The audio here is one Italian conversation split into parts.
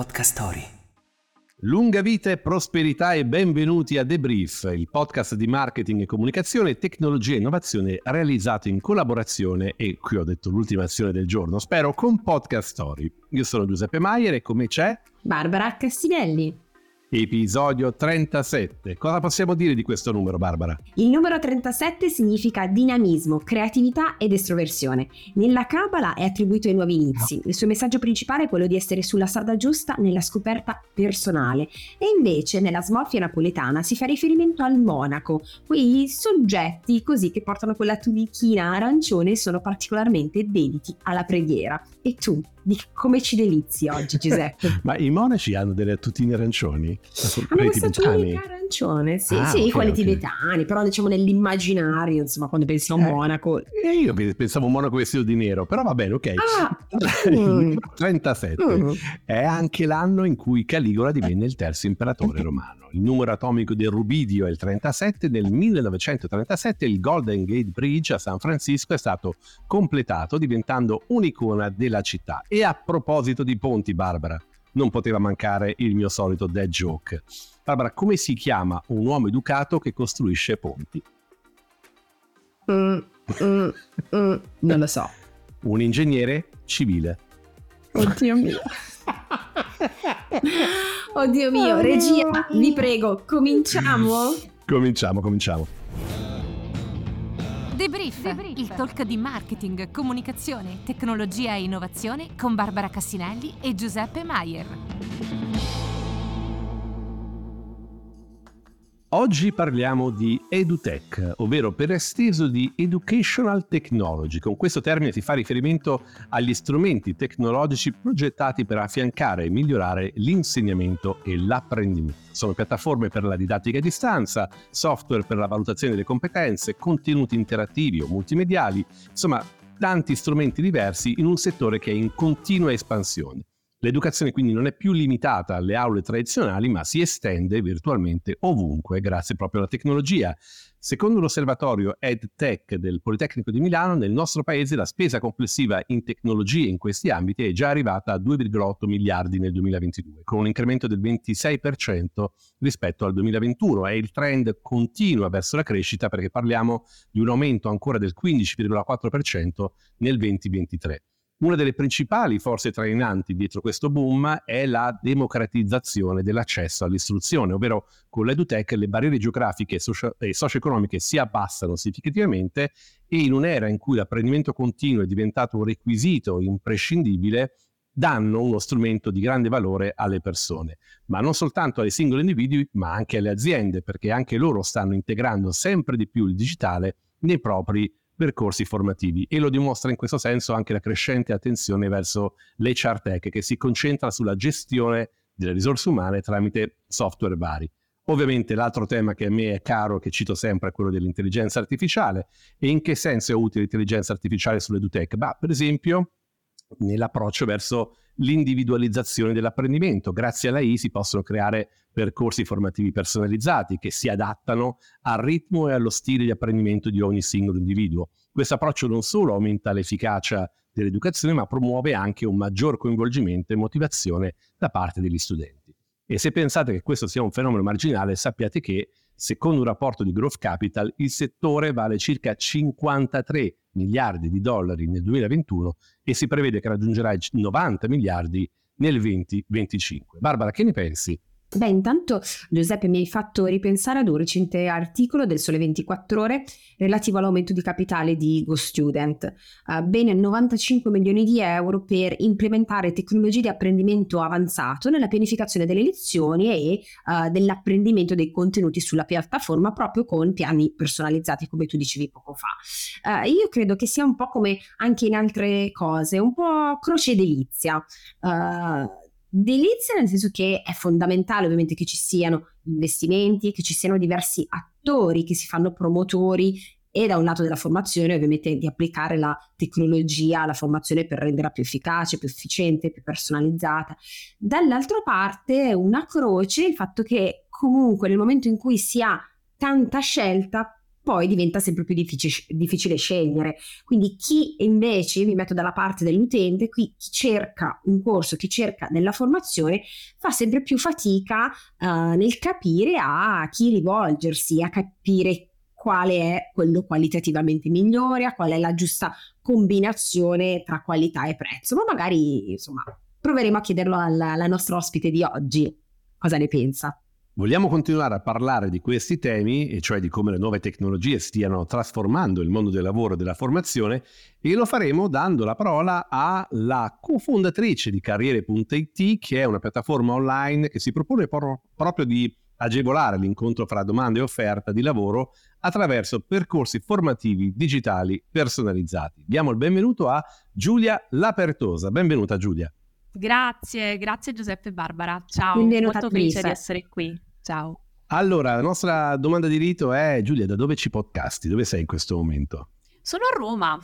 Podcast Story. Lunga vita e prosperità e benvenuti a The Brief, il podcast di marketing e comunicazione, tecnologia e innovazione realizzato in collaborazione e qui ho detto l'ultima azione del giorno, spero con Podcast Story. Io sono Giuseppe Maier e come c'è? Barbara Cassinelli. Episodio 37. Cosa possiamo dire di questo numero, Barbara? Il numero 37 significa dinamismo, creatività ed estroversione. Nella Kabbalah è attribuito ai nuovi inizi. Il suo messaggio principale è quello di essere sulla strada giusta nella scoperta personale. E invece nella smorfia napoletana si fa riferimento al monaco, quei soggetti così che portano quella tunichina arancione e sono particolarmente dediti alla preghiera. E tu, di come ci delizi oggi, Giuseppe? Ma i monaci hanno delle tutine arancioni? Hanno questa tunica arancione, sì, ah, sì, okay, quelli okay. tibetani, però diciamo nell'immaginario, insomma, quando pensi a un eh, monaco. E io pensavo a un monaco vestito di nero, però va bene, ok. Ah, mm. 37 mm. è anche l'anno in cui Caligola divenne il terzo imperatore romano. Il numero atomico del rubidio è il 37, nel 1937 il Golden Gate Bridge a San Francisco è stato completato diventando un'icona della città. E a proposito di ponti, Barbara, non poteva mancare il mio solito dead joke. Barbara, come si chiama un uomo educato che costruisce ponti? Mm, mm, mm, non lo so. Un ingegnere civile. Oddio mio. Oddio mio, regia, vi prego, cominciamo? Cominciamo, cominciamo. Debrief, Debrief, il talk di marketing, comunicazione, tecnologia e innovazione con Barbara Cassinelli e Giuseppe Maier. Oggi parliamo di EduTech, ovvero per esteso di Educational Technology. Con questo termine si fa riferimento agli strumenti tecnologici progettati per affiancare e migliorare l'insegnamento e l'apprendimento. Sono piattaforme per la didattica a distanza, software per la valutazione delle competenze, contenuti interattivi o multimediali, insomma tanti strumenti diversi in un settore che è in continua espansione. L'educazione quindi non è più limitata alle aule tradizionali, ma si estende virtualmente ovunque grazie proprio alla tecnologia. Secondo l'osservatorio EdTech del Politecnico di Milano, nel nostro paese la spesa complessiva in tecnologie in questi ambiti è già arrivata a 2,8 miliardi nel 2022, con un incremento del 26% rispetto al 2021 e il trend continua verso la crescita perché parliamo di un aumento ancora del 15,4% nel 2023. Una delle principali forze trainanti dietro questo boom è la democratizzazione dell'accesso all'istruzione, ovvero con l'EduTech le barriere geografiche e, socio- socio-economiche si abbassano significativamente e in un'era in cui l'apprendimento continuo è diventato un requisito imprescindibile, danno uno strumento di grande valore alle persone, ma non soltanto ai singoli individui, ma anche alle aziende, perché anche loro stanno integrando sempre di più il digitale nei propri percorsi formativi e lo dimostra in questo senso anche la crescente attenzione verso l'HR Tech che si concentra sulla gestione delle risorse umane tramite software vari. Ovviamente l'altro tema che a me è caro, che cito sempre, è quello dell'intelligenza artificiale. E in che senso è utile l'intelligenza artificiale sull'EduTech? Bah, per esempio, nell'approccio verso l'individualizzazione dell'apprendimento. Grazie alla I si possono creare percorsi formativi personalizzati che si adattano al ritmo e allo stile di apprendimento di ogni singolo individuo. Questo approccio non solo aumenta l'efficacia dell'educazione, ma promuove anche un maggior coinvolgimento e motivazione da parte degli studenti. E se pensate che questo sia un fenomeno marginale, sappiate che, secondo un rapporto di Growth Capital, il settore vale circa 53 miliardi di dollari nel 2021 e si prevede che raggiungerà i 90 miliardi nel 2025. Barbara, che ne pensi? Beh, intanto Giuseppe mi hai fatto ripensare ad un recente articolo del Sole 24 Ore relativo all'aumento di capitale di GoStudent, uh, bene 95 milioni di euro per implementare tecnologie di apprendimento avanzato nella pianificazione delle lezioni e uh, dell'apprendimento dei contenuti sulla piattaforma proprio con piani personalizzati come tu dicevi poco fa. Uh, io credo che sia un po' come anche in altre cose, un po' croce delizia. Uh, Delizia nel senso che è fondamentale ovviamente che ci siano investimenti, che ci siano diversi attori che si fanno promotori e da un lato della formazione ovviamente di applicare la tecnologia alla formazione per renderla più efficace, più efficiente, più personalizzata. Dall'altra parte una croce il fatto che comunque nel momento in cui si ha tanta scelta poi diventa sempre più difficile, scegliere. Quindi chi invece, mi metto dalla parte dell'utente, qui chi cerca un corso, chi cerca della formazione, fa sempre più fatica uh, nel capire a chi rivolgersi, a capire quale è quello qualitativamente migliore, qual è la giusta combinazione tra qualità e prezzo. Ma magari, insomma, proveremo a chiederlo alla, alla nostra ospite di oggi. Cosa ne pensa? Vogliamo continuare a parlare di questi temi, e cioè di come le nuove tecnologie stiano trasformando il mondo del lavoro e della formazione, e lo faremo dando la parola alla cofondatrice di Carriere.it, che è una piattaforma online che si propone proprio di agevolare l'incontro fra domanda e offerta di lavoro attraverso percorsi formativi digitali personalizzati. Diamo il benvenuto a Giulia Lapertosa. Benvenuta Giulia. Grazie, grazie Giuseppe e Barbara. Ciao, Benvenuta molto felice di essere qui. Ciao. Allora, la nostra domanda di rito è Giulia, da dove ci podcasti? Dove sei in questo momento? Sono a Roma.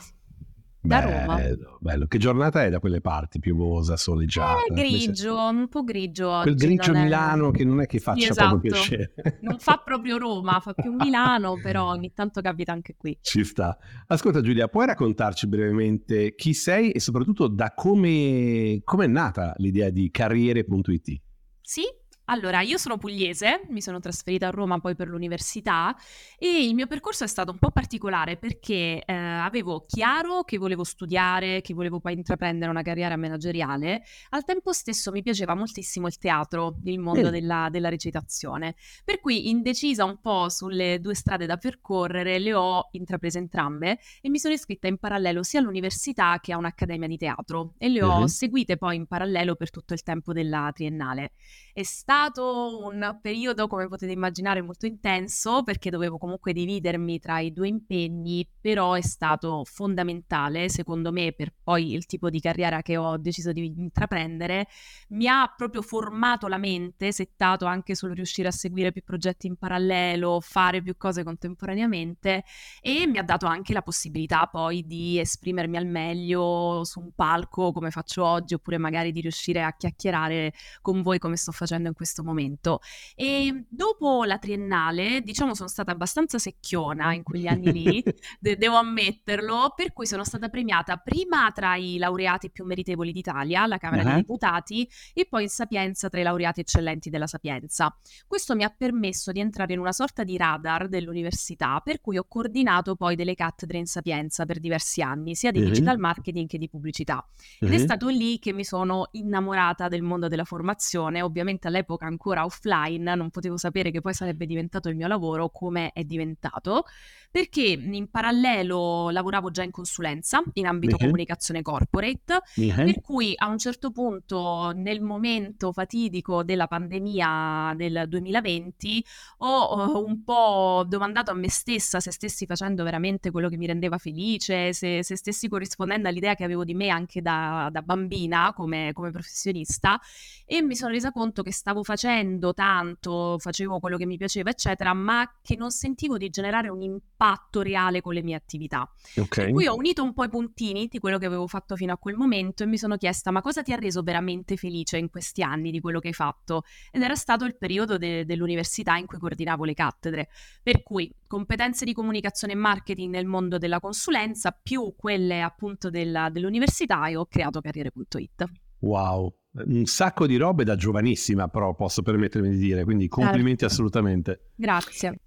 Da bello, Roma. Bello. Che giornata è da quelle parti? Piovosa, soleggiata? È grigio, un po' grigio oggi. Quel grigio è... Milano che non è che faccia esatto. proprio piacere. Non fa proprio Roma, fa più Milano, però ogni tanto capita anche qui. Ci sta. Ascolta Giulia, puoi raccontarci brevemente chi sei e soprattutto da come, come è nata l'idea di carriere.it? Sì, allora, io sono pugliese, mi sono trasferita a Roma poi per l'università e il mio percorso è stato un po' particolare perché eh, avevo chiaro che volevo studiare, che volevo poi intraprendere una carriera manageriale, al tempo stesso mi piaceva moltissimo il teatro, il mondo mm. della, della, recitazione, per cui indecisa un po' sulle due strade da percorrere le ho intraprese entrambe e mi sono iscritta in parallelo sia all'università che a un'accademia di teatro e le ho mm-hmm. seguite poi in parallelo per tutto il tempo della triennale. È stato un periodo, come potete immaginare, molto intenso perché dovevo comunque dividermi tra i due impegni, però è stato fondamentale, secondo me, per poi il tipo di carriera che ho deciso di intraprendere. Mi ha proprio formato la mente, settato anche sul riuscire a seguire più progetti in parallelo, fare più cose contemporaneamente e mi ha dato anche la possibilità poi di esprimermi al meglio su un palco come faccio oggi, oppure magari di riuscire a chiacchierare con voi come sto facendo in questo momento. E dopo la triennale, diciamo, sono stata abbastanza secchiona in quegli anni lì, de- devo ammetterlo, per cui sono stata premiata prima tra i laureati più meritevoli d'Italia, alla Camera uh-huh. dei Deputati, e poi in Sapienza tra i laureati eccellenti della Sapienza. Questo mi ha permesso di entrare in una sorta di radar dell'università, per cui ho coordinato poi delle cattedre in Sapienza per diversi anni, sia di uh-huh. digital marketing che di pubblicità. Ed uh-huh. è stato lì che mi sono innamorata del mondo della formazione, ovviamente ovviamente all'epoca ancora offline, non potevo sapere che poi sarebbe diventato il mio lavoro come è diventato, perché in parallelo lavoravo già in consulenza in ambito uh-huh. comunicazione corporate, uh-huh. per cui a un certo punto nel momento fatidico della pandemia del 2020 ho un po' domandato a me stessa se stessi facendo veramente quello che mi rendeva felice, se, se stessi corrispondendo all'idea che avevo di me anche da, da bambina come, come professionista e mi sono resa conto che stavo facendo tanto, facevo quello che mi piaceva, eccetera, ma che non sentivo di generare un impatto reale con le mie attività. Okay. Per cui ho unito un po' i puntini di quello che avevo fatto fino a quel momento e mi sono chiesta ma cosa ti ha reso veramente felice in questi anni di quello che hai fatto? Ed era stato il periodo de- dell'università in cui coordinavo le cattedre. Per cui competenze di comunicazione e marketing nel mondo della consulenza più quelle appunto della, dell'università e ho creato carriere.it. Wow, un sacco di robe da giovanissima, però posso permettermi di dire, quindi complimenti certo. assolutamente. Grazie.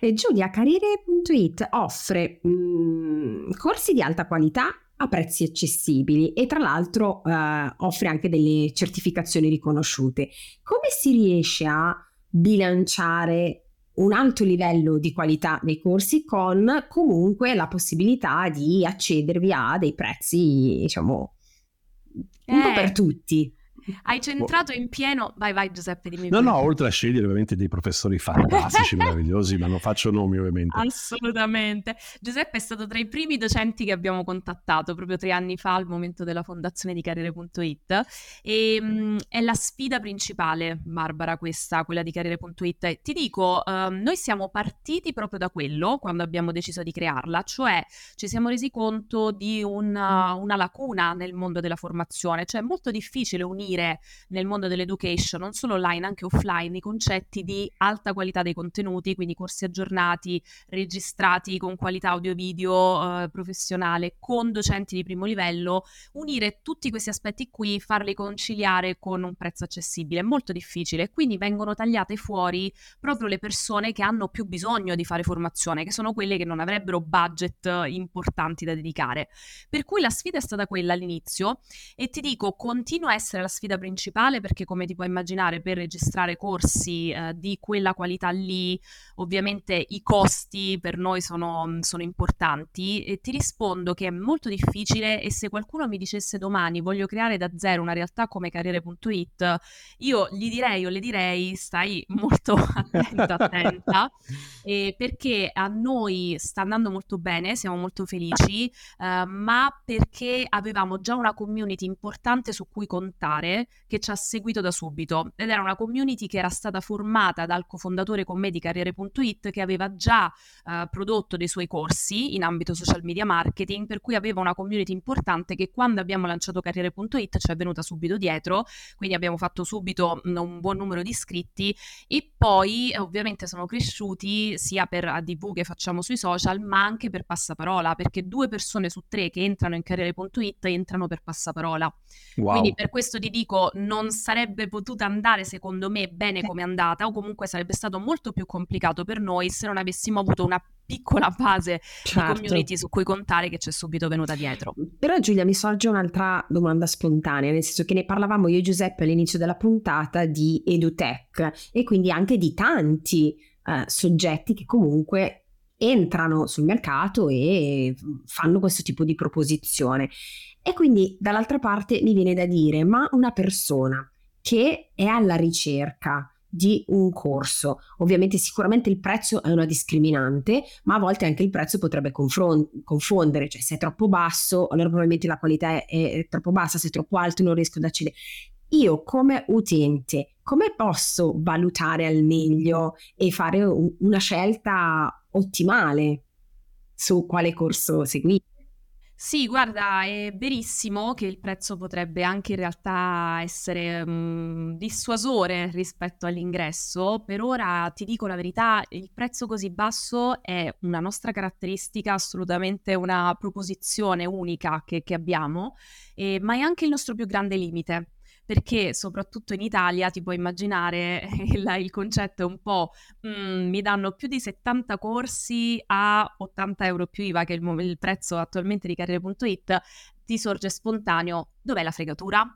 E Giulia, Carriere.it offre mh, mm, corsi di alta qualità a prezzi accessibili e tra l'altro eh, offre anche delle certificazioni riconosciute. Come si riesce a bilanciare un alto livello di qualità nei corsi con comunque la possibilità di accedervi a dei prezzi, diciamo, un po' per Eh, tutti. Hai centrato in pieno... Vai, vai Giuseppe, dimmi No, pure. no, oltre a scegliere ovviamente dei professori fantastici, meravigliosi, ma non faccio nomi ovviamente. Assolutamente. Giuseppe è stato tra i primi docenti che abbiamo contattato proprio tre anni fa al momento della fondazione di Carriere.it e mh, è la sfida principale, Barbara, questa, quella di Carriere.it. E Ti dico, ehm, noi siamo partiti proprio da quello quando abbiamo deciso di crearla, cioè ci siamo resi conto di una, una lacuna nel mondo della formazione, cioè è molto difficile unire nel mondo dell'education, non solo online, anche offline, i concetti di alta qualità dei contenuti, quindi corsi aggiornati, registrati con qualità audio-video eh, professionale, con docenti di primo livello, unire tutti questi aspetti qui, farli conciliare con un prezzo accessibile. È molto difficile, quindi vengono tagliate fuori proprio le persone che hanno più bisogno di fare formazione, che sono quelle che non avrebbero budget eh, importanti da dedicare. Per cui la sfida è stata quella all'inizio e ti dico, continua a essere la sfida principale perché come ti puoi immaginare per registrare corsi eh, di quella qualità lì, ovviamente i costi per noi sono, sono importanti. E ti rispondo che è molto difficile e se qualcuno mi dicesse domani voglio creare da zero una realtà come carriere.it, io gli direi o le direi stai molto attento, attenta, eh, perché a noi sta andando molto bene, siamo molto felici, eh, ma perché avevamo già una community importante su cui contare che ci ha seguito da subito ed era una community che era stata formata dal cofondatore con me di Carriere.it che aveva già eh, prodotto dei suoi corsi in ambito social media marketing, per cui aveva una community importante che quando abbiamo lanciato Carriere.it ci è venuta subito dietro, quindi abbiamo fatto subito mh, un buon numero di iscritti e poi eh, ovviamente sono cresciuti sia per ADV che facciamo sui social, ma anche per passaparola, perché due persone su tre che entrano in Carriere.it entrano per passaparola. Wow. Quindi per questo ti dico, non sarebbe potuta andare secondo me bene come è andata, o comunque sarebbe stato molto più complicato per noi se non avessimo avuto una piccola base Certo. di community su cui contare che ci è subito venuta dietro. Però Giulia mi sorge un'altra domanda spontanea, nel senso che ne parlavamo io e Giuseppe all'inizio della puntata di EduTech e quindi anche di tanti eh, soggetti che comunque entrano sul mercato e fanno questo tipo di proposizione. E quindi dall'altra parte mi viene da dire, ma una persona che è alla ricerca di un corso, ovviamente sicuramente il prezzo è una discriminante, ma a volte anche il prezzo potrebbe confron- confondere, cioè se è troppo basso, allora probabilmente la qualità è, è troppo bassa, se è troppo alto non riesco ad accedere. Io come utente, come posso valutare al meglio e fare un- una scelta ottimale su quale corso seguire? Sì, guarda, è verissimo che il prezzo potrebbe anche in realtà essere mm, dissuasore rispetto all'ingresso. Per ora ti dico la verità, il prezzo così basso è una nostra caratteristica, assolutamente una proposizione unica che, che abbiamo, eh, ma è anche il nostro più grande limite. Perché soprattutto in Italia ti puoi immaginare il, il concetto è un po' mm, mi danno più di 70 corsi a 80 euro più IVA, che il, il prezzo attualmente di Carriere.it, ti sorge spontaneo, dov'è la fregatura?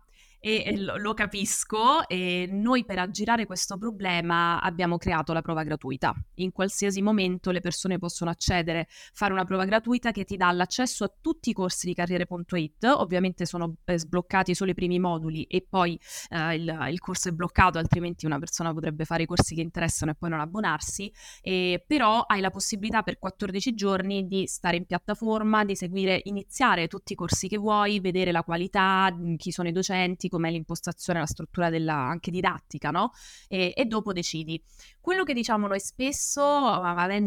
E lo, lo capisco e noi per aggirare questo problema abbiamo creato la prova gratuita. In qualsiasi momento le persone possono accedere, fare una prova gratuita che ti dà l'accesso a tutti i corsi di Carriere.it, ovviamente sono eh, sbloccati solo i primi moduli e poi eh, il, il corso è bloccato, altrimenti una persona potrebbe fare i corsi che interessano e poi non abbonarsi, e però hai la possibilità per 14 giorni di stare in piattaforma, di seguire, iniziare tutti i corsi che vuoi, vedere la qualità, chi sono i docenti, com'è l'impostazione, la struttura della, anche didattica, no? E, e dopo decidi. Quello che diciamo noi spesso,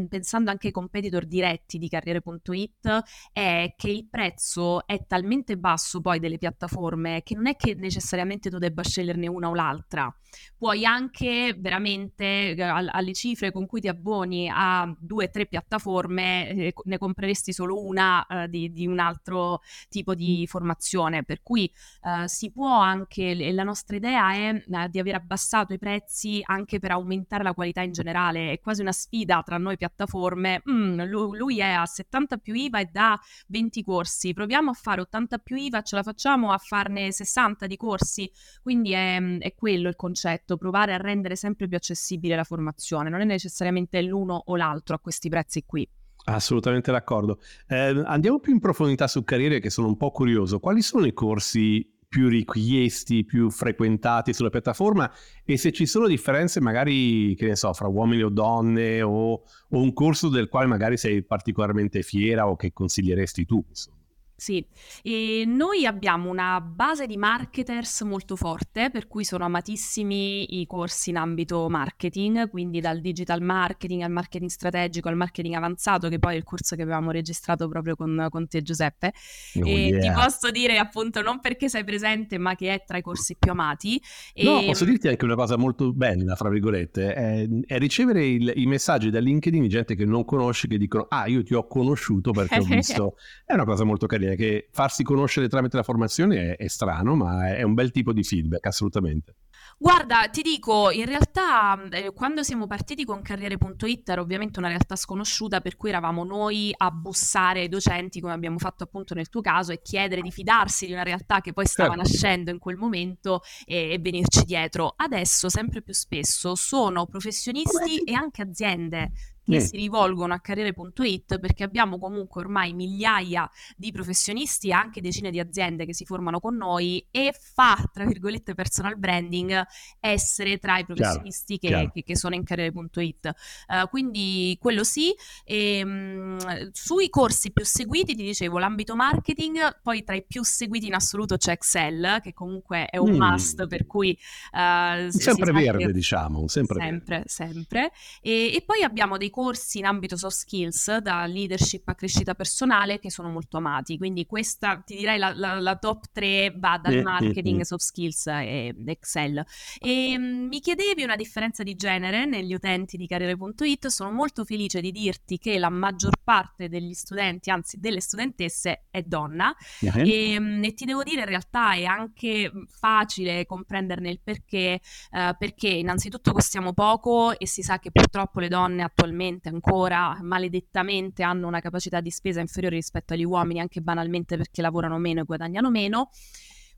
pensando anche ai competitor diretti di Carriere.it, è che il prezzo è talmente basso poi delle piattaforme che non è che necessariamente tu debba sceglierne una o l'altra. Puoi anche veramente eh, al- alle cifre con cui ti abboni a due o tre piattaforme, eh, ne compreresti solo una eh, di, di un altro tipo di formazione. Per cui eh, si può anche, e la nostra idea è eh, di aver abbassato i prezzi anche per aumentare la qualità in generale, è quasi una sfida tra noi piattaforme, mm, lui, è a 70 più IVA e dà 20 corsi, proviamo a fare 80 più IVA, ce la facciamo a farne 60 di corsi, quindi è, è quello il concetto, provare a rendere sempre più accessibile la formazione, non è necessariamente l'uno o l'altro a questi prezzi qui. Assolutamente d'accordo. Eh, andiamo più in profondità su carriere che sono un po' curioso. Quali sono i corsi più richiesti, più frequentati sulla piattaforma e se ci sono differenze magari, che ne so, fra uomini o donne o, o un corso del quale magari sei particolarmente fiera o che consiglieresti tu. Insomma. Sì, e noi abbiamo una base di marketers molto forte, per cui sono amatissimi i corsi in ambito marketing, quindi dal digital marketing al marketing strategico al marketing avanzato, che poi è il corso che avevamo registrato proprio con, con te Giuseppe. Oh, e yeah. ti posso dire appunto non perché sei presente, ma che è tra i corsi più amati. E... No, posso dirti anche una cosa molto bella, fra virgolette, è, è ricevere il, i messaggi da LinkedIn di gente che non conosci, che dicono, ah, io ti ho conosciuto perché ho visto. è una cosa molto carina che farsi conoscere tramite la formazione è, è strano, ma è un bel tipo di feedback, assolutamente. Guarda, ti dico, in realtà eh, quando siamo partiti con Carriere.it era ovviamente una realtà sconosciuta, per cui eravamo noi a bussare ai docenti, come abbiamo fatto appunto nel tuo caso, e chiedere di fidarsi di una realtà che poi stava certo. nascendo in quel momento e, e, venirci dietro. Adesso, sempre più spesso, sono professionisti e anche aziende che si rivolgono a carriere.it perché abbiamo comunque ormai migliaia di professionisti e anche decine di aziende che si formano con noi e fa, tra virgolette, personal branding essere tra i professionisti chiaro, che, chiaro. Che, che, sono in carriere.it. Uh, eh, quindi quello sì. E, um, sui corsi più seguiti, ti dicevo, l'ambito marketing, poi tra i più seguiti in assoluto c'è Excel, che comunque è un mm. must, per cui... Uh, sempre verde, diciamo, sempre Sempre, verde. sempre. E, e poi abbiamo dei corsi in ambito soft skills, da leadership a crescita personale, che sono molto amati. Quindi questa, ti direi, la, la, la top 3 va dal marketing, soft skills e Excel. E um, mi chiedevi una differenza di genere negli utenti di Carriere.it, sono molto felice di dirti che la maggior parte degli studenti, anzi delle studentesse, è donna. E, um, e, ti devo dire, in realtà è anche facile comprenderne il perché, uh, perché innanzitutto costiamo poco e si sa che purtroppo le donne attualmente attualmente ancora maledettamente hanno una capacità di spesa inferiore rispetto agli uomini, anche banalmente perché lavorano meno e guadagnano meno.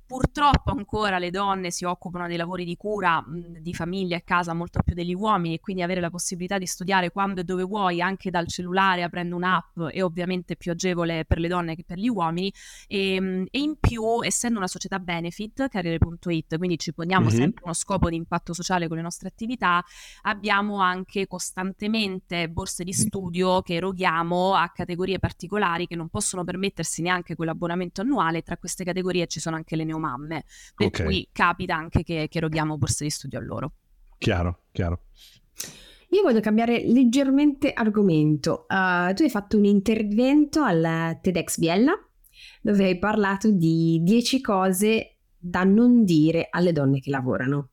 Purtroppo ancora le donne si occupano dei lavori di cura mh, di famiglia e casa molto più degli uomini e quindi avere la possibilità di studiare quando e dove vuoi anche dal cellulare aprendo un'app è ovviamente più agevole per le donne che per gli uomini. E, mh, e in più essendo una società benefit, carriere.it, quindi ci poniamo mm-hmm. sempre uno scopo di impatto sociale con le nostre attività, abbiamo anche costantemente borse di studio che eroghiamo a categorie particolari che non possono permettersi neanche quell'abbonamento annuale, tra queste categorie ci sono anche le neomamme, per okay. cui capita anche che, che eroghiamo borse di studio a loro. Chiaro, chiaro. Io voglio cambiare leggermente argomento. Uh, tu hai fatto un intervento al TEDx Biella dove hai parlato di 10 cose da non dire alle donne che lavorano.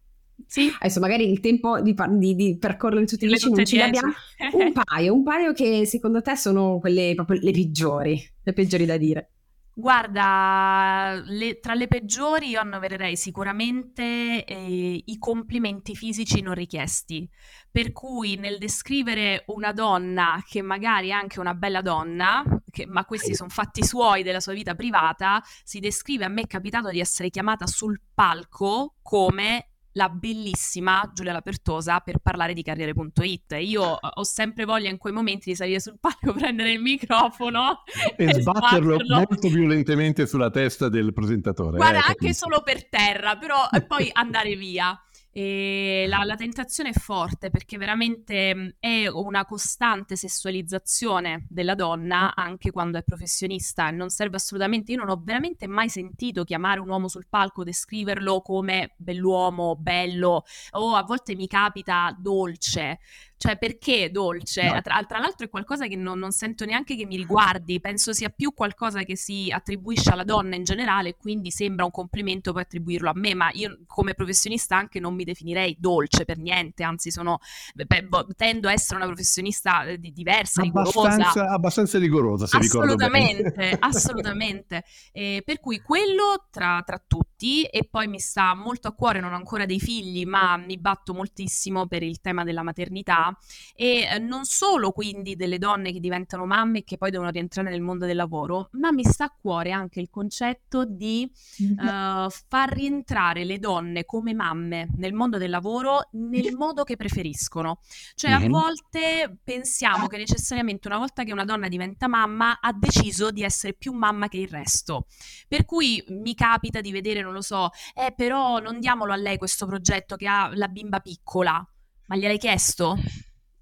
Sì. Adesso magari il tempo di, di, di percorrere tutti i 10 non ce l'abbiamo. Un paio, un paio che secondo te sono quelle proprio le peggiori, le peggiori da dire. Guarda, le, tra le peggiori io annovererei sicuramente eh, i complimenti fisici non richiesti, per cui nel descrivere una donna che magari è anche una bella donna, che, ma questi sono fatti suoi della sua vita privata, si descrive, a me è capitato di essere chiamata sul palco come la bellissima Giulia Lapertosa per parlare di carriere.it. Io ho sempre voglia in quei momenti di salire sul palco, prendere il microfono e, e sbatterlo, sbatterlo, molto violentemente sulla testa del presentatore. Guarda, eh, anche solo per terra, però poi andare via. E la, la, tentazione è forte perché veramente è una costante sessualizzazione della donna anche quando è professionista e non serve assolutamente. Io non ho veramente mai sentito chiamare un uomo sul palco, descriverlo come bell'uomo, bello o a volte mi capita dolce Cioè, perché dolce? No. Tra, tra l'altro è qualcosa che non, non sento neanche che mi riguardi, penso sia più qualcosa che si attribuisce alla donna in generale, quindi sembra un complimento poi attribuirlo a me, ma io come professionista anche non mi definirei dolce per niente, anzi sono, beh, boh, tendo a essere una professionista eh, di- diversa, rigorosa. Abbastanza, abbastanza rigorosa, se. Assolutamente, assolutamente. Eh, per cui quello tra, tra tutti e poi mi sta molto a cuore, non ho ancora dei figli, ma mi batto moltissimo per il tema della maternità e eh, non solo quindi delle donne che diventano mamme e che poi devono rientrare nel mondo del lavoro, ma mi sta a cuore anche il concetto di eh, far rientrare le donne come mamme nel mondo del lavoro nel modo che preferiscono. Cioè a volte pensiamo che necessariamente una volta che una donna diventa mamma ha deciso di essere più mamma che il resto. Per cui mi capita di vedere, non lo so, eh però non diamolo a lei questo progetto che ha la bimba piccola. Ma gliel'hai chiesto?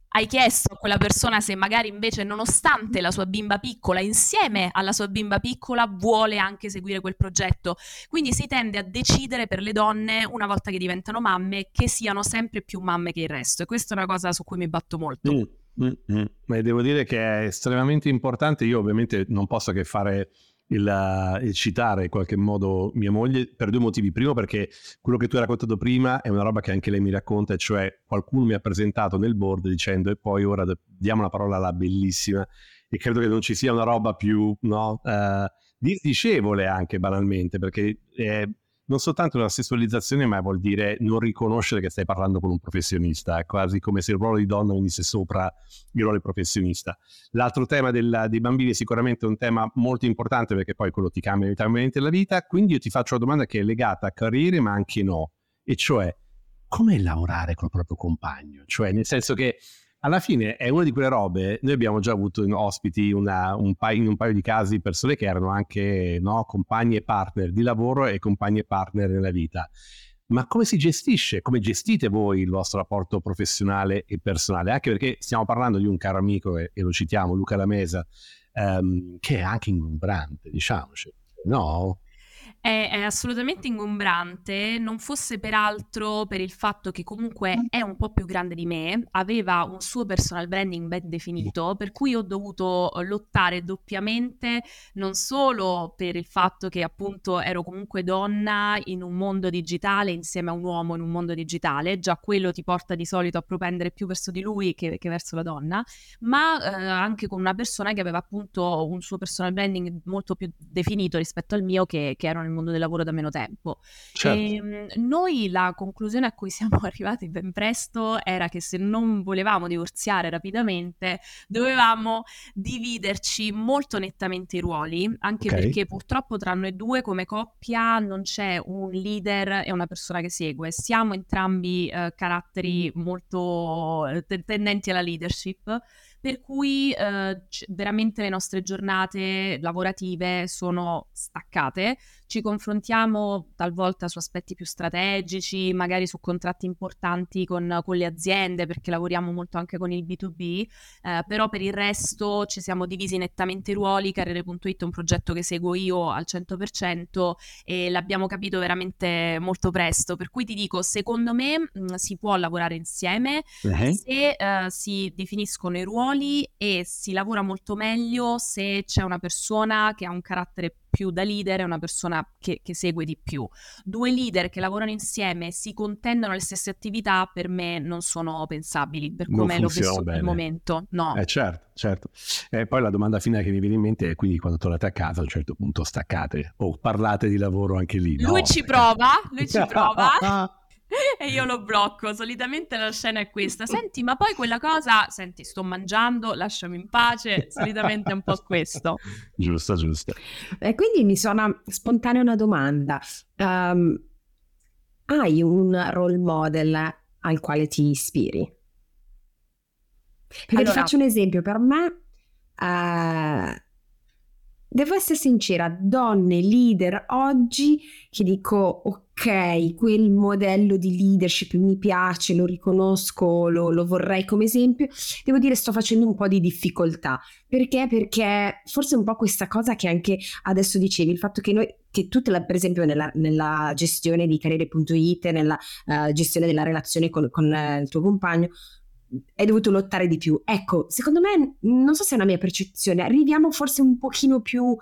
Hai chiesto a quella persona se magari invece, nonostante la sua bimba piccola, insieme alla sua bimba piccola, vuole anche seguire quel progetto. Quindi si tende a decidere per le donne, una volta che diventano mamme, che siano sempre più mamme che il resto. E questa è una cosa su cui mi batto molto. Mm, mm, mm. Devo dire che è estremamente importante. Io ovviamente non posso che fare il, eh, il citare in qualche modo mia moglie per due motivi. Primo perché quello che tu hai raccontato prima è una roba che anche lei mi racconta, cioè qualcuno mi ha presentato nel board dicendo e poi ora diamo la parola alla bellissima e credo che non ci sia una roba più no, eh, disdicevole anche banalmente perché è non soltanto una sessualizzazione ma vuol dire non riconoscere che stai parlando con un professionista, quasi come se il ruolo di donna venisse sopra il ruolo di professionista. L'altro tema della- dei bambini è sicuramente un tema molto importante perché poi quello ti cambia inevitabilmente la vita, quindi io ti faccio una domanda che è legata a carriere ma anche no, e cioè come lavorare col proprio compagno? Cioè nel senso che alla fine è una di quelle robe, noi abbiamo già avuto in ospiti una- un paio, in un paio di casi persone che erano anche no, compagni e partner di lavoro e compagni e partner nella vita. Ma come si gestisce? Come gestite voi il vostro rapporto professionale e personale? Anche perché stiamo parlando di un caro amico, e, e lo citiamo, Luca Lamesa, ehm, che è anche ingombrante, diciamoci. No? È, è assolutamente ingombrante, non fosse peraltro per il fatto che comunque è un po' più grande di me, aveva un suo personal branding ben definito, per cui ho dovuto lottare doppiamente, non solo per il fatto che appunto ero comunque donna in un mondo digitale insieme a un uomo in un mondo digitale, già quello ti porta di solito a propendere più verso di lui che, che verso la donna, ma eh, anche con una persona che aveva appunto un suo personal branding molto più definito rispetto al mio che, che ero nel mondo del lavoro da meno tempo. Certo. E, mm, noi la conclusione a cui siamo arrivati ben presto era che se non volevamo divorziare rapidamente dovevamo dividerci molto nettamente i ruoli, anche Ok. perché purtroppo tra noi due come coppia non c'è un leader e una persona che segue, siamo entrambi eh, caratteri molto eh, te- tendenti alla leadership. Per cui eh, veramente le nostre giornate lavorative sono staccate, ci confrontiamo talvolta su aspetti più strategici, magari su contratti importanti con, con le aziende, perché lavoriamo molto anche con il B2B, eh, però per il resto ci siamo divisi nettamente i ruoli, Carriere.it è un progetto che seguo io al 100% e l'abbiamo capito veramente molto presto, per cui ti dico, secondo me mh, si può lavorare insieme, Eh? se eh, si definiscono i ruoli e si lavora molto meglio se c'è una persona che ha un carattere più da leader e una persona che, che segue di più. Due leader che lavorano insieme e si contendono le stesse attività per me non sono pensabili per come funziona vissuto al momento. No. Eh certo, certo. E poi la domanda finale che mi viene in mente è quindi quando tornate a casa a un certo punto staccate o parlate di lavoro anche lì. Lui no? ci prova, lui ci prova. E io lo blocco, solitamente la scena è questa. Senti, ma poi quella cosa, senti, sto mangiando, lasciami in pace, solitamente è un po' questo. giusto, giusto. E quindi mi suona spontanea una domanda. Ehm, hai un role model al quale ti ispiri? Perché Allora- ti faccio un esempio, per me, eh, devo essere sincera, donne leader oggi che dico ok, quel modello di leadership mi piace, lo riconosco, lo, lo vorrei come esempio, devo dire sto facendo un po' di difficoltà. Perché? Perché forse un po' questa cosa che anche adesso dicevi, il fatto che noi, che tutta la, per esempio nella, nella gestione di carriere.it, nella eh, gestione della relazione con, con, eh, il tuo compagno, hai dovuto lottare di più. Ecco, secondo me, non so se è una mia percezione, arriviamo forse un pochino più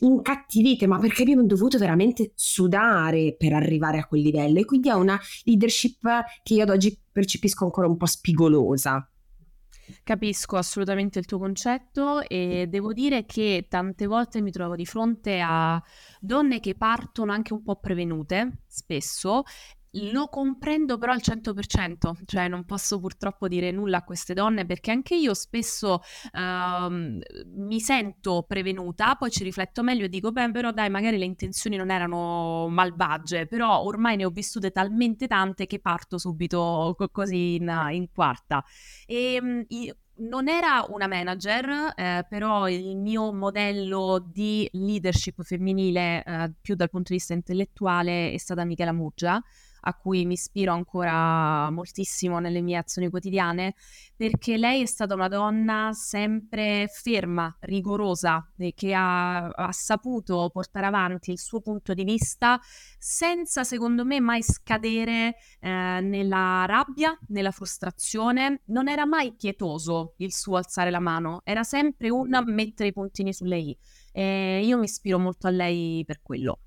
incattivite, ma perché abbiamo dovuto veramente sudare per arrivare a quel livello e quindi è una leadership che io ad oggi percepisco ancora un po' spigolosa. Capisco assolutamente il tuo concetto e devo dire che tante volte mi trovo di fronte a donne che partono anche un po' prevenute, spesso, lo comprendo però al 100%, cioè non posso purtroppo dire nulla a queste donne perché anche io spesso uh, mi sento prevenuta, poi ci rifletto meglio e dico, beh però dai, magari le intenzioni non erano malvagie, però ormai ne ho vissute talmente tante che parto subito così in, in quarta. E ehm, io, non era una manager, eh, però il mio modello di leadership femminile, eh, più dal punto di vista intellettuale, è stata Michela Muggia a cui mi ispiro ancora moltissimo nelle mie azioni quotidiane, perché lei è stata una donna sempre ferma, rigorosa, che ha, ha saputo portare avanti il suo punto di vista senza, secondo me, mai scadere eh, nella rabbia, nella frustrazione. Non era mai pietoso il suo alzare la mano, era sempre un mettere i puntini sulle i. E io mi ispiro molto a lei per quello.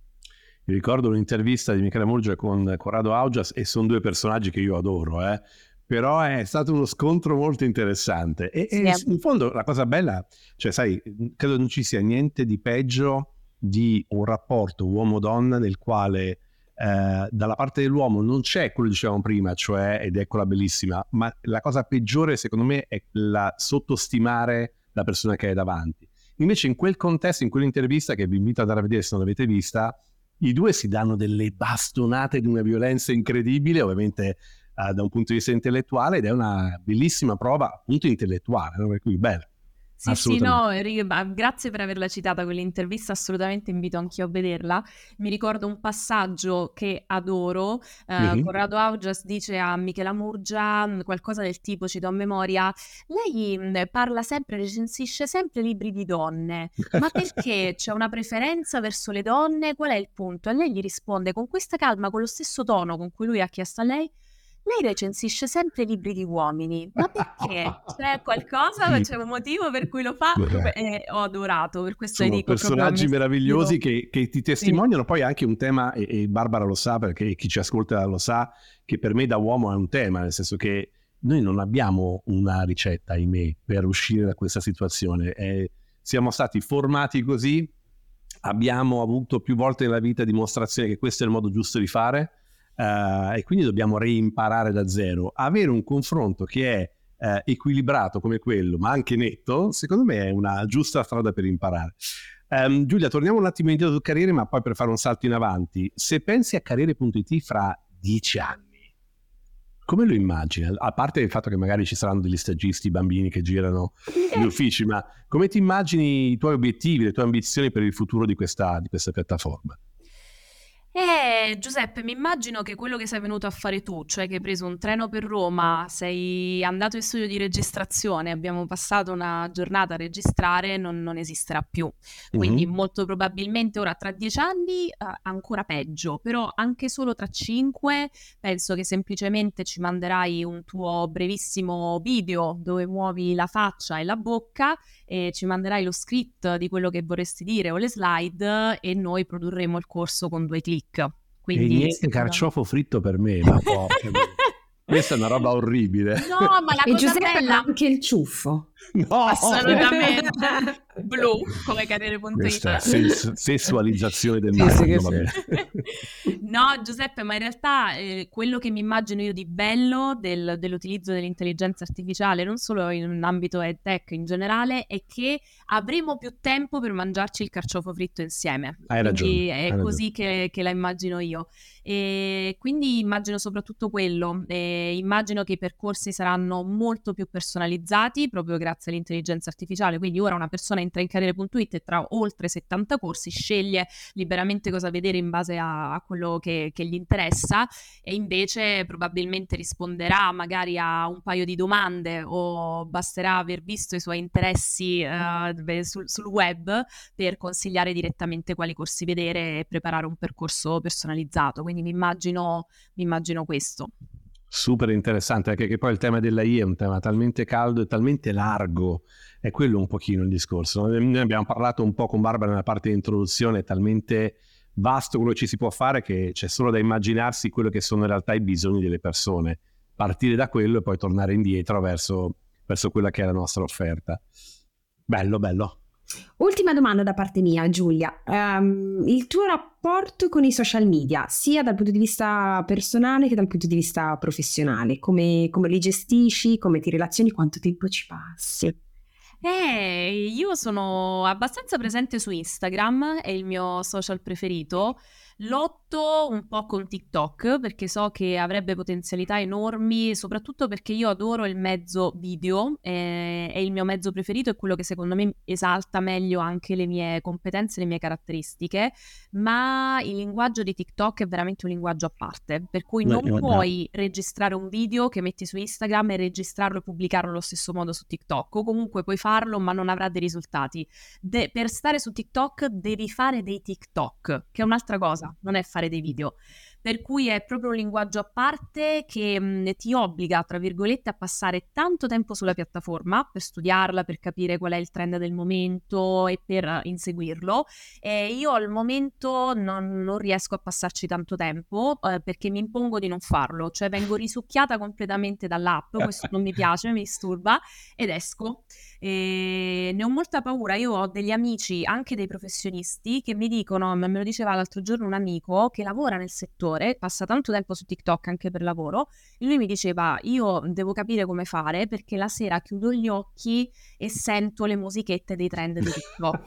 Mi ricordo un'intervista di Michele Murgia con Corrado Augias e sono due personaggi che io adoro, eh. però è stato uno scontro molto interessante. E, sì. e in fondo la cosa bella, cioè sai, credo non ci sia niente di peggio di un rapporto uomo-donna nel quale eh, dalla parte dell'uomo non c'è quello che dicevamo prima, cioè, ed eccola bellissima, ma la cosa peggiore secondo me è la sottostimare la persona che hai davanti. Invece in quel contesto, in quell'intervista che vi invito ad andare a vedere se non l'avete vista, i due si danno delle bastonate di una violenza incredibile, ovviamente uh, da un punto di vista intellettuale, ed è una bellissima prova appunto intellettuale, per cui bello. Sì, sì, no, grazie per averla citata quell'intervista, assolutamente invito anch'io a vederla. Mi ricordo un passaggio che adoro, eh, mm-hmm. Corrado Augias dice a Michela Murgia mm, qualcosa del tipo, ci do a memoria, lei mm, parla sempre, recensisce sempre libri di donne, ma perché c'è una preferenza verso le donne? Qual è il punto? E lei gli risponde con questa calma, con lo stesso tono con cui lui ha chiesto a lei, lei recensisce sempre libri di uomini, ma perché? C'è qualcosa, sì. c'è un motivo per cui lo fa? Eh, ho adorato, per questo Sono dico, personaggi meravigliosi che, che, ti testimoniano, sì. poi anche un tema, e, e, Barbara lo sa perché chi ci ascolta lo sa, che per me da uomo è un tema, nel senso che noi non abbiamo una ricetta, ahimè, per uscire da questa situazione. Eh, siamo stati formati così, abbiamo avuto più volte nella vita dimostrazione che questo è il modo giusto di fare, uh, e quindi dobbiamo reimparare da zero. Avere un confronto che è uh, equilibrato come quello, ma anche netto, secondo me è una giusta strada per imparare. Um, Giulia, torniamo un attimo indietro su Carriere, ma poi per fare un salto in avanti. Se pensi a Carriere.it fra dieci anni, come lo immagini? A parte il fatto che magari ci saranno degli stagisti, bambini che girano gli uffici, ma come ti immagini i tuoi obiettivi, le tue ambizioni per il futuro di questa, di questa piattaforma? Eh, Giuseppe, mi immagino che quello che sei venuto a fare tu, cioè che hai preso un treno per Roma, sei andato in studio di registrazione, abbiamo passato una giornata a registrare, non, non esisterà più. Quindi mm-hmm. molto probabilmente ora tra dieci anni uh, ancora peggio, però anche solo tra cinque penso che semplicemente ci manderai un tuo brevissimo video dove muovi la faccia e la bocca e ci manderai lo script di quello che vorresti dire o le slide e noi produrremo il corso con due clic. Quindi, e niente carciofo fritto per me, ma Questa è una roba orribile. No, ma la e cosa Giuseppe bella... anche il ciuffo. No! Assolutamente. Blu, come carriere.it. Questa sens- sessualizzazione del. Sì, no, Giuseppe, ma in realtà eh, quello che mi immagino io di bello del, dell'utilizzo dell'intelligenza artificiale, non solo in ambito EdTech in generale, è che avremo più tempo per mangiarci il carciofo fritto insieme. Hai quindi ragione. è hai così che, che, la immagino io. E quindi immagino soprattutto quello. E immagino che i percorsi saranno molto più personalizzati proprio grazie all'intelligenza artificiale. Quindi ora una persona entra in carriere.it e tra oltre 70 corsi sceglie liberamente cosa vedere in base a, a quello che, che, gli interessa e invece probabilmente risponderà magari a un paio di domande o basterà aver visto i suoi interessi uh, sul, sul web per consigliare direttamente quali corsi vedere e preparare un percorso personalizzato. Quindi mi immagino, mi immagino questo. Super interessante, anche che poi il tema della I è un tema talmente caldo e talmente largo, è quello un pochino il discorso. Noi abbiamo parlato un po' con Barbara nella parte di introduzione, è talmente vasto quello che ci si può fare che c'è solo da immaginarsi quello che sono in realtà i bisogni delle persone, partire da quello e poi tornare indietro verso, verso quella che è la nostra offerta. Bello, bello. Ultima domanda da parte mia, Giulia. Um, il tuo rapporto con i social media, sia dal punto di vista personale che dal punto di vista professionale, come, come li gestisci, come ti relazioni, quanto tempo ci passi? Eh, io sono abbastanza presente su Instagram, è il mio social preferito. Lotto un po' con TikTok perché so che avrebbe potenzialità enormi, soprattutto perché io adoro il mezzo video, eh, è il mio mezzo preferito, è quello che secondo me esalta meglio anche le mie competenze, le mie caratteristiche, ma il linguaggio di TikTok è veramente un linguaggio a parte, per cui non Beh, puoi no. registrare un video che metti su Instagram e registrarlo e pubblicarlo allo stesso modo su TikTok, o comunque puoi farlo ma non avrà dei risultati. De- per stare su TikTok devi fare dei TikTok, che è un'altra cosa non è fare dei video per cui è proprio un linguaggio a parte che mh, ti obbliga, tra virgolette, a passare tanto tempo sulla piattaforma per studiarla, per capire qual è il trend del momento e per inseguirlo. E io al momento non, non riesco a passarci tanto tempo eh, perché mi impongo di non farlo, cioè vengo risucchiata completamente dall'app, questo non mi piace, mi disturba ed esco. E ne ho molta paura. Io ho degli amici, anche dei professionisti, che mi dicono, me lo diceva l'altro giorno un amico che lavora nel settore settore, passa tanto tempo su TikTok anche per lavoro, e lui mi diceva io devo capire come fare perché la sera chiudo gli occhi e sento le musichette dei trend di TikTok.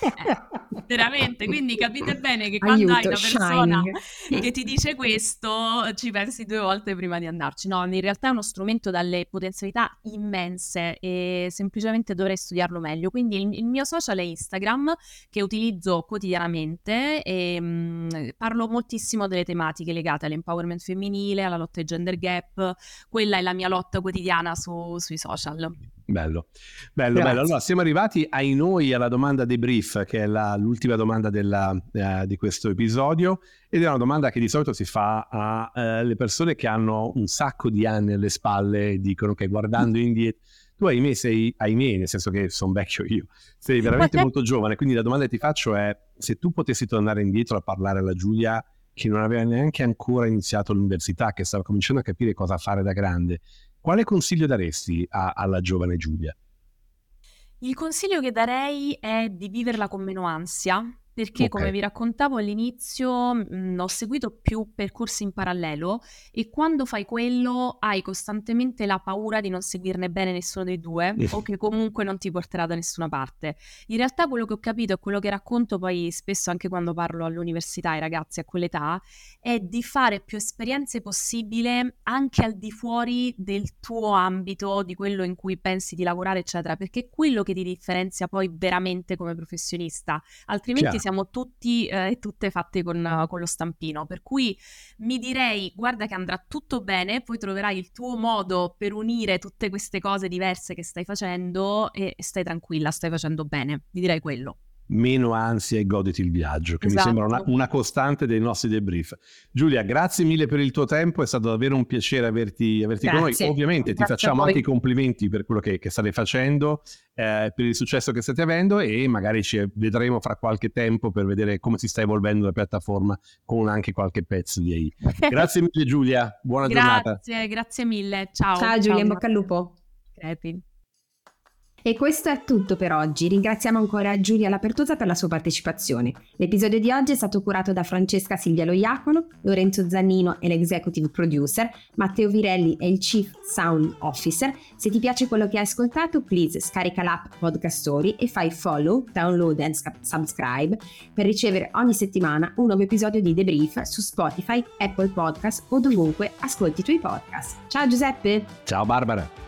eh, veramente, quindi capite bene che quando Aiuto, hai una persona shining. che ti dice questo ci pensi due volte prima di andarci. No, in realtà è uno strumento dalle potenzialità immense e semplicemente dovrei studiarlo meglio. Quindi il, il mio social è Instagram che utilizzo quotidianamente e mh, mm, parlo moltissimo delle tematiche tematiche legate all'empowerment femminile, alla lotta ai gender gap. Quella è la mia lotta quotidiana su, sui social. Bello, bello, Grazie. bello. Allora, siamo arrivati ai noi alla domanda debrief, che è la, l'ultima domanda della, uh, di questo episodio, ed è una domanda che di solito si fa alle uh, persone che hanno un sacco di anni alle spalle e dicono che guardando indietro, tu ahimè sei, ahimè, nel senso che sono vecchio io, sei veramente molto giovane, quindi la domanda che ti faccio è se tu potessi tornare indietro a parlare alla Giulia che non aveva neanche ancora iniziato l'università, che stava cominciando a capire cosa fare da grande, quale consiglio daresti a, alla giovane Giulia? Il consiglio che darei è di viverla con meno ansia, perché okay. come vi raccontavo all'inizio mh, mhmm, ho seguito più percorsi in parallelo e quando fai quello hai costantemente la paura di non seguirne bene nessuno dei due o che comunque non ti porterà da nessuna parte. In realtà quello che ho capito e quello che racconto poi spesso anche quando parlo all'università ai ragazzi a quell'età è di fare più esperienze possibile anche al di fuori del tuo ambito, di quello in cui pensi di lavorare eccetera, perché è quello che ti differenzia poi veramente come professionista, altrimenti Chiaro siamo tutti eh, e eh, tutte fatte con, con, lo stampino. Per cui mi direi, guarda che andrà tutto bene, poi troverai il tuo modo per unire tutte queste cose diverse che stai facendo e stai tranquilla, stai facendo bene. Ti direi quello meno ansia e goditi il viaggio, che esatto. mi sembra una, una, costante dei nostri debrief. Giulia, grazie mille per il tuo tempo, è stato davvero un piacere averti, averti con noi. Ovviamente grazie ti facciamo anche i complimenti per quello che, che state facendo, eh, per il successo che state avendo e magari ci vedremo fra qualche tempo per vedere come si sta evolvendo la piattaforma con anche qualche pezzo di AI. Grazie mille Giulia, buona grazie, giornata. Grazie, grazie mille, ciao. Ciao Giulia, ciao. in bocca al lupo. Crepi. E questo è tutto per oggi. Ringraziamo ancora Giulia Lapertosa per la sua partecipazione. L'episodio di oggi è stato curato da Francesca Silvia Loiacono, Lorenzo Zannino è l'executive producer, Matteo Virelli è il chief sound officer. Se ti piace quello che hai ascoltato, please scarica l'app Podcast Story e fai follow, download e subscribe per ricevere ogni settimana un nuovo episodio di Debrief su Spotify, Apple Podcast o dovunque ascolti i tuoi podcast. Ciao Giuseppe! Ciao Barbara!